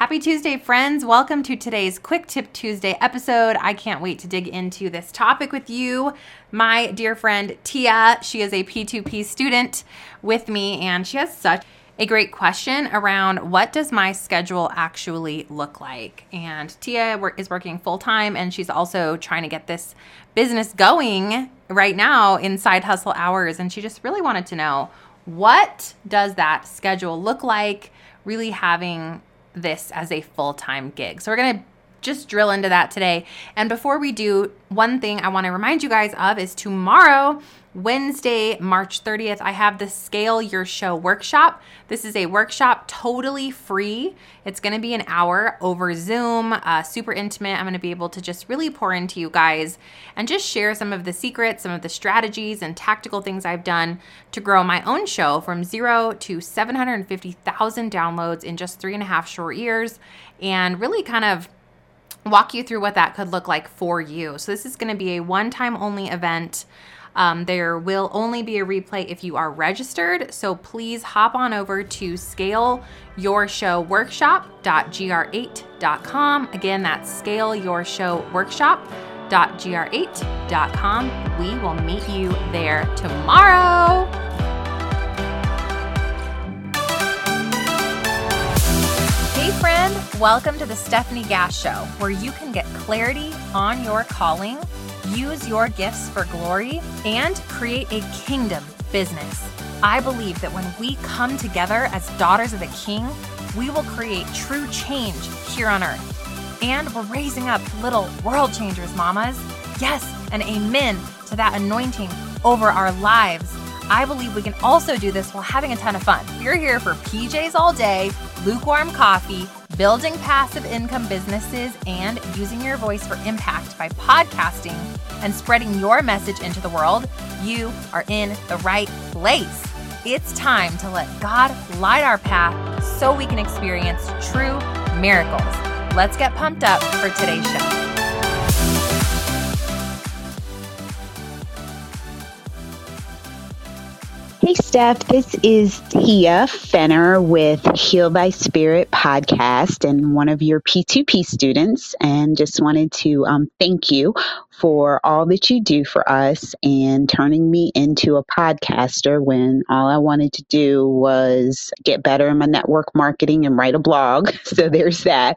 Happy Tuesday, friends. Welcome to today's Quick Tip Tuesday episode. I can't wait to dig into this topic with you. My dear friend Tia, she is a P2P student with me, and she has such a great question around what does my schedule actually look like? And Tia is working full time, and she's also trying to get this business going right now in side hustle hours. And she just really wanted to know what does that schedule look like? Really having this as a full time gig. So we're going to just drill into that today. And before we do, one thing I want to remind you guys of is tomorrow, Wednesday, March 30th, I have the Scale Your Show workshop. This is a workshop totally free. It's going to be an hour over Zoom, uh, super intimate. I'm going to be able to just really pour into you guys and just share some of the secrets, some of the strategies, and tactical things I've done to grow my own show from zero to 750,000 downloads in just three and a half short years and really kind of walk you through what that could look like for you. So, this is going to be a one time only event. Um, there will only be a replay if you are registered. So please hop on over to scaleyourshowworkshop.gr8.com. Again, that's scaleyourshowworkshop.gr8.com. We will meet you there tomorrow. Friend, welcome to the Stefanie Gass Show, where you can get clarity on your calling, use your gifts for glory, and create a kingdom business. I believe that when we come together as daughters of the King, we will create true change here on earth. And we're raising up little world changers, mamas. Yes, and amen to that anointing over our lives. I believe we can also do this while having a ton of fun. You're here for PJs all day, lukewarm coffee, building passive income businesses, and using your voice for impact by podcasting and spreading your message into the world, you are in the right place. It's time to let God light our path so we can experience true miracles. Let's get pumped up for today's show. Hey, Steph, this is Tia Fenner with Heal by Spirit podcast and one of your P2P students. And just wanted to um, thank you for all that you do for us and turning me into a podcaster when all I wanted to do was get better in my network marketing and write a blog. So there's that.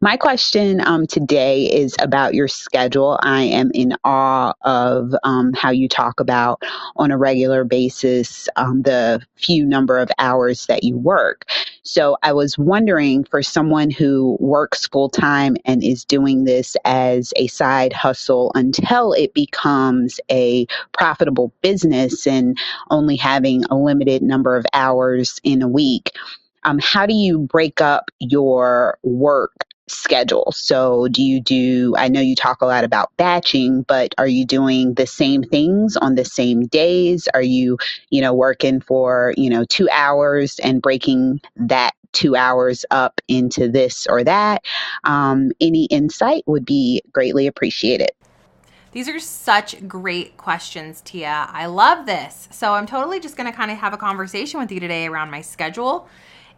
My question um, today is about your schedule. I am in awe of um, how you talk about on a regular basis um, the few number of hours that you work. So I was wondering for someone who works full time and is doing this as a side hustle until it becomes a profitable business and only having a limited number of hours in a week. Um, how do you break up your work schedule. So, do you do, I know you talk a lot about batching, but are you doing the same things on the same days? Are you, you know, working for, you know, two hours and breaking that two hours up into this or that? Um, any insight would be greatly appreciated. These are such great questions, Tia. I love this. So, I'm totally just going to kind of have a conversation with you today around my schedule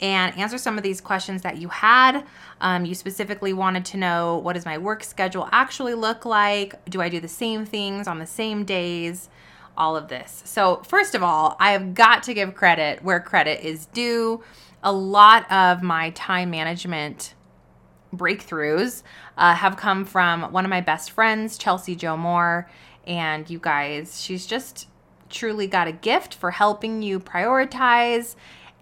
and answer some of these questions that you had. Um, you specifically wanted to know what does my work schedule actually look like? Do I do the same things on the same days? All of this. So, first of all, I have got to give credit where credit is due. A lot of my time management breakthroughs uh, have come from one of my best friends, Chelsea Jo Moore. And you guys, she's just truly got a gift for helping you prioritize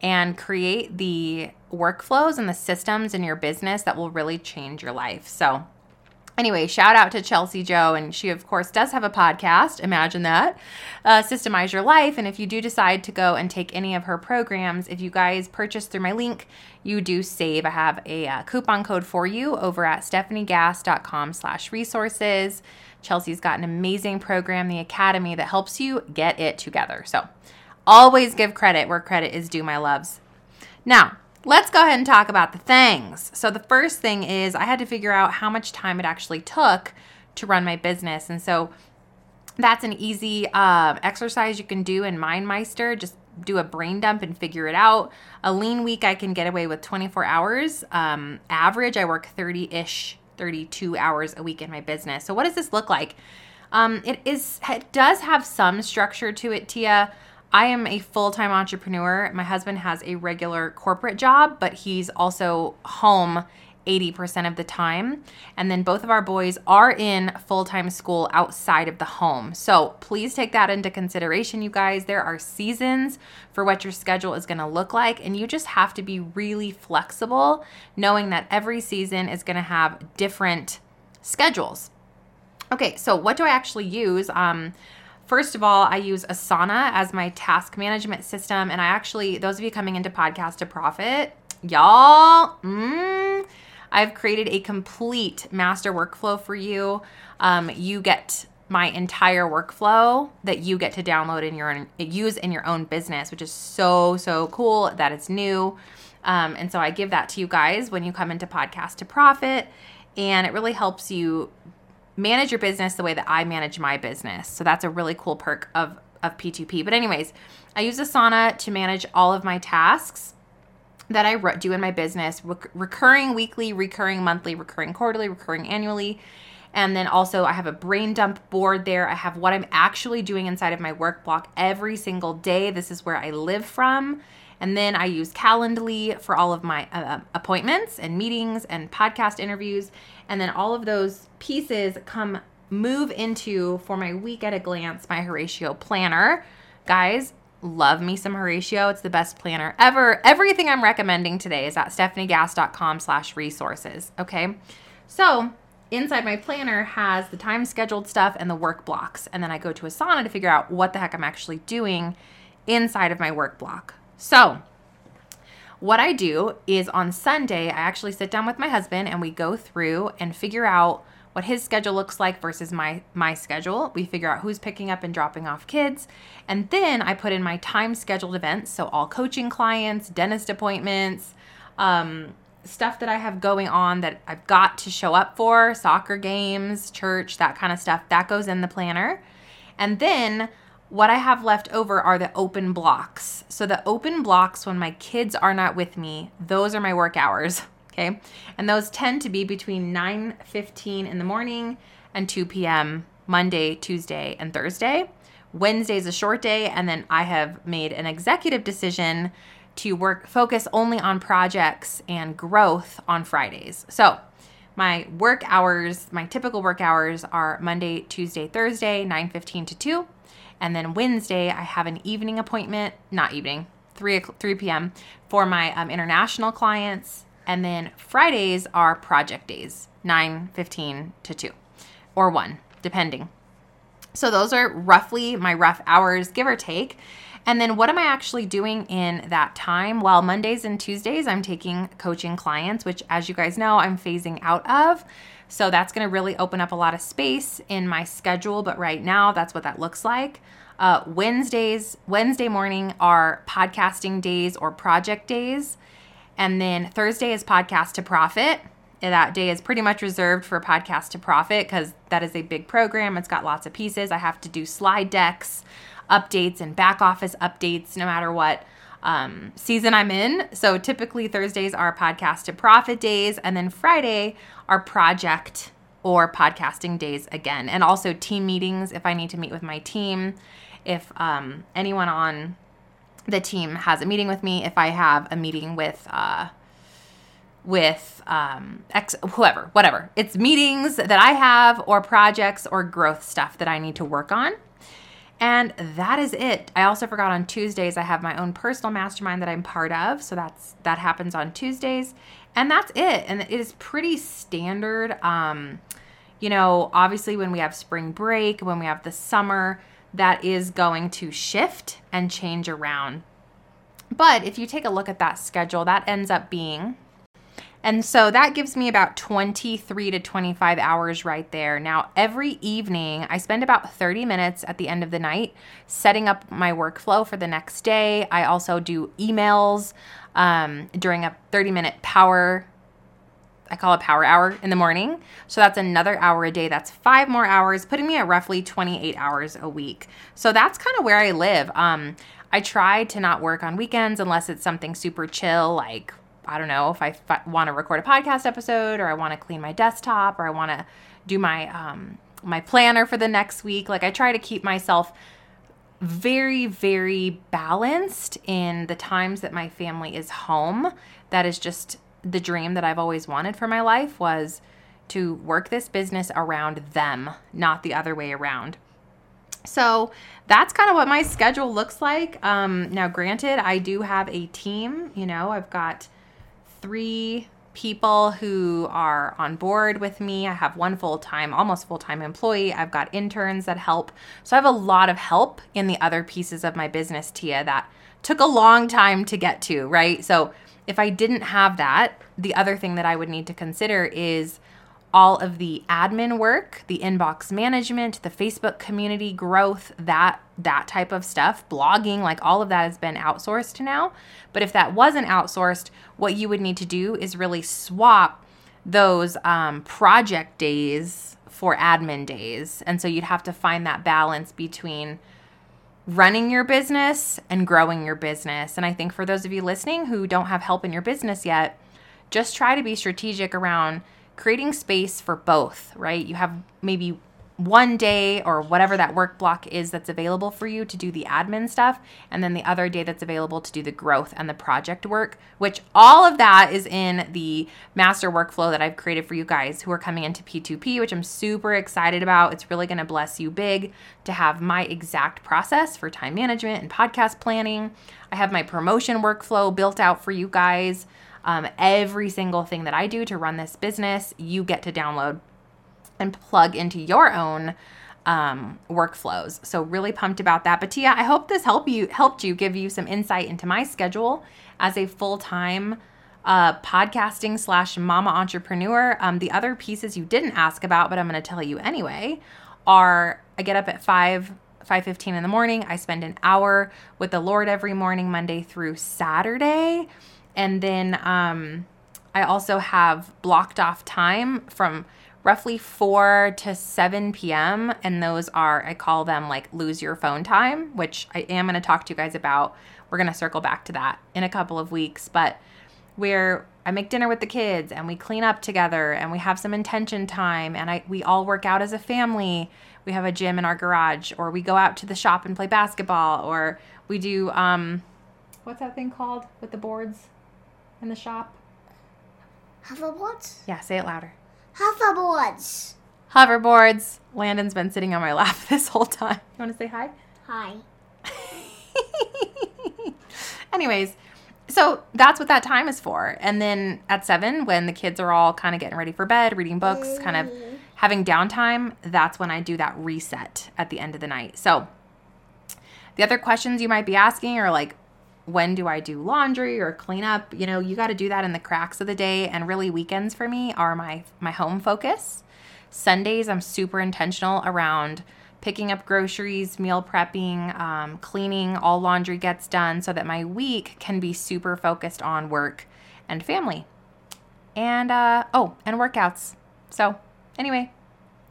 and create the workflows and the systems in your business that will really change your life. So, Anyway, shout out to Chelsea Jo, and she, of course, does have a podcast. Imagine that. Uh, Systemize Your Life. And if you do decide to go and take any of her programs, if you guys purchase through my link, you do save. I have a uh, coupon code for you over at stefaniegass.com slash resources. Chelsea's got an amazing program, the Academy, that helps you get it together. So always give credit where credit is due, my loves. Now, let's go ahead and talk about the things. So, the first thing is I had to figure out how much time it actually took to run my business. And so, that's an easy uh, exercise you can do in MindMeister. Just do a brain dump and figure it out. A lean week, I can get away with 24 hours. Um, average, I work 30 ish, 32 hours a week in my business. So, what does this look like? Um, it is it does have some structure to it, Tia. I am a full time entrepreneur. My husband has a regular corporate job, but he's also home 80% of the time. And then both of our boys are in full time school outside of the home. So please take that into consideration, you guys. There are seasons for what your schedule is going to look like, and you just have to be really flexible, knowing that every season is going to have different schedules. Okay, so what do I actually use? Um, first of all, I use Asana as my task management system. And I actually, those of you coming into Podcast to Profit, y'all, mm, I've created a complete master workflow for you. Um, you get my entire workflow that you get to download in your own, use in your own business, which is so, so cool that it's new. Um, and so I give that to you guys when you come into Podcast to Profit. And it really helps you manage your business the way that I manage my business. So that's a really cool perk of, of P2P. But, anyways, I use Asana to manage all of my tasks that I do in my business rec- recurring weekly, recurring monthly, recurring quarterly, recurring annually. And then also, I have a brain dump board there. I have what I'm actually doing inside of my work block every single day. This is where I live from. And then I use Calendly for all of my uh, appointments and meetings and podcast interviews. And then all of those pieces come move into for my week at a glance, my Horatio planner. Guys, love me some Horatio. It's the best planner ever. Everything I'm recommending today is at stefaniegass.com slash resources. Okay. So inside my planner has the time scheduled stuff and the work blocks. And then I go to Asana to figure out what the heck I'm actually doing inside of my work block. So what I do is on Sunday, I actually sit down with my husband and we go through and figure out what his schedule looks like versus my my schedule. We figure out who's picking up and dropping off kids. And then I put in my time scheduled events, so all coaching clients, dentist appointments, um, stuff that I have going on that I've got to show up for, soccer games, church, that kind of stuff. That goes in the planner. And then what I have left over are the open blocks. So the open blocks when my kids are not with me, those are my work hours. Okay. And those tend to be between 9 15 in the morning and 2 p.m. Monday, Tuesday, and Thursday. Wednesday is a short day, and then I have made an executive decision to work focus only on projects and growth on Fridays. So my work hours, my typical work hours are Monday, Tuesday, Thursday, 9 15 to 2. And then Wednesday, I have an evening appointment, not evening, 3, 3 p.m. for my um, international clients. And then Fridays are project days, 9 15 to 2 or 1, depending. So those are roughly my rough hours, give or take. And then what am I actually doing in that time? Well, Mondays and Tuesdays, I'm taking coaching clients, which, as you guys know, I'm phasing out of. So that's going to really open up a lot of space in my schedule. But right now, that's what that looks like. Uh, Wednesdays, Wednesday morning are podcasting days or project days. And then Thursday is podcast to profit. That day is pretty much reserved for podcast to profit because that is a big program. It's got lots of pieces. I have to do slide decks, updates, and back office updates no matter what um, season I'm in. So typically Thursdays are podcast to profit days, and then Friday are project or podcasting days again. And also team meetings if I need to meet with my team. If um, anyone on the team has a meeting with me, if I have a meeting with, uh, with um, ex whoever, whatever. It's meetings that I have or projects or growth stuff that I need to work on. And that is it. I also forgot on Tuesdays I have my own personal mastermind that I'm part of, so that's that happens on Tuesdays. And that's it. And it is pretty standard um you know, obviously when we have spring break, when we have the summer, that is going to shift and change around. But if you take a look at that schedule, that ends up being and so that gives me about 23 to 25 hours right there. Now, every evening, I spend about 30 minutes at the end of the night setting up my workflow for the next day. I also do emails um, during a 30 minute power I call it power hour in the morning. So that's another hour a day. That's five more hours, putting me at roughly 28 hours a week. So that's kind of where I live. Um, I try to not work on weekends unless it's something super chill, like I don't know if I f- want to record a podcast episode or I want to clean my desktop or I want to do my um, my planner for the next week. Like I try to keep myself very very balanced in the times that my family is home. That is just the dream that I've always wanted for my life was to work this business around them, not the other way around. So that's kind of what my schedule looks like. Um, now, granted, I do have a team. You know, I've got three people who are on board with me. I have one full time, almost full time employee. I've got interns that help. So I have a lot of help in the other pieces of my business, Tia, that took a long time to get to, right? So if I didn't have that, the other thing that I would need to consider is all of the admin work, the inbox management, the Facebook community growth, that that type of stuff, blogging, like all of that has been outsourced now. But if that wasn't outsourced, what you would need to do is really swap those um, project days for admin days. And so you'd have to find that balance between running your business and growing your business. And I think for those of you listening who don't have help in your business yet, just try to be strategic around creating space for both, right? You have maybe one day or whatever that work block is that's available for you to do the admin stuff, and then the other day that's available to do the growth and the project work, which all of that is in the master workflow that I've created for you guys who are coming into P2P, which I'm super excited about. It's really going to bless you big to have my exact process for time management and podcast planning. I have my promotion workflow built out for you guys. Um, every single thing that I do to run this business, you get to download and plug into your own um, workflows. So really pumped about that. But Tia, I hope this helped you helped you give you some insight into my schedule as a full time uh, podcasting slash mama entrepreneur. Um, the other pieces you didn't ask about, but I'm going to tell you anyway, are I get up at five 5:15 in the morning. I spend an hour with the Lord every morning, Monday through Saturday. And then um, I also have blocked off time from roughly 4 to 7 p.m. And those are, I call them like lose your phone time, which I am going to talk to you guys about. We're going to circle back to that in a couple of weeks. But where I make dinner with the kids and we clean up together and we have some intention time and I we all work out as a family. We have a gym in our garage or we go out to the shop and play basketball or we do um what's that thing called with the boards? In the shop? Hoverboards? Yeah, say it louder. Hoverboards. Hoverboards. Landon's been sitting on my lap this whole time. You want to say hi? Hi. Anyways, so that's what that time is for. And then at seven, when the kids are all kind of getting ready for bed, reading books, kind of having downtime, that's when I do that reset at the end of the night. So the other questions you might be asking are like, when do I do laundry or clean up? You know, you got to do that in the cracks of the day and really weekends for me are my my home focus. Sundays I'm super intentional around picking up groceries, meal prepping, um, cleaning, all laundry gets done so that my week can be super focused on work and family. And uh, oh, and workouts. So, anyway,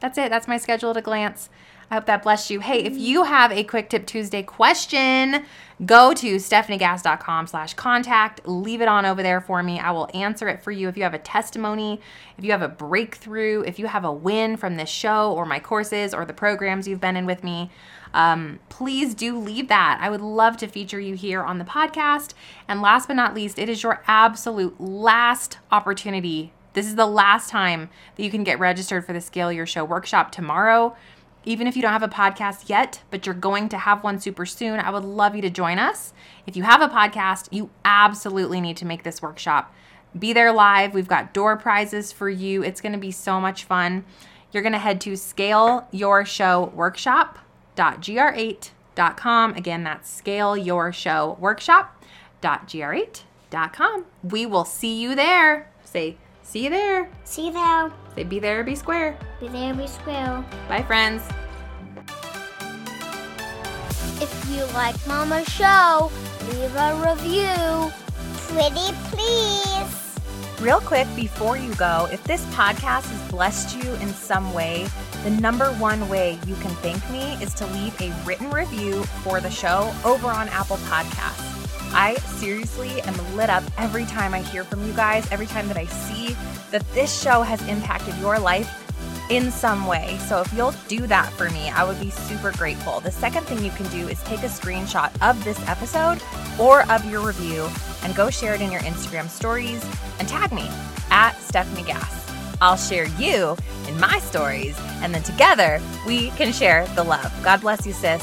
that's it. That's my schedule at a glance. I hope that blessed you. Hey, if you have a quick tip Tuesday question, go to stefaniegass.com slash contact. Leave it on over there for me. I will answer it for you. If you have a testimony, if you have a breakthrough, if you have a win from this show or my courses or the programs you've been in with me, um, please do leave that. I would love to feature you here on the podcast. And last but not least, it is your absolute last opportunity. This is the last time that you can get registered for the Scale Your Show workshop tomorrow even if you don't have a podcast yet, but you're going to have one super soon, I would love you to join us. If you have a podcast, you absolutely need to make this workshop. Be there live. We've got door prizes for you. It's going to be so much fun. You're going to head to scaleyourshow.workshop.gr8.com. Again, that's scaleyourshow.workshop.gr8.com. We will see you there. Say, see you there. See you there. Say, be there, be square. Be there, be square. Bye, friends. If you like Mama's show, leave a review. Pretty please. Real quick before you go, if this podcast has blessed you in some way, the number one way you can thank me is to leave a written review for the show over on Apple Podcasts. I seriously am lit up every time I hear from you guys, every time that I see that this show has impacted your life in some way. So if you'll do that for me, I would be super grateful. The second thing you can do is take a screenshot of this episode or of your review and go share it in your Instagram stories and tag me at Stefanie Gass. I'll share you in my stories, and then together we can share the love. God bless you, sis.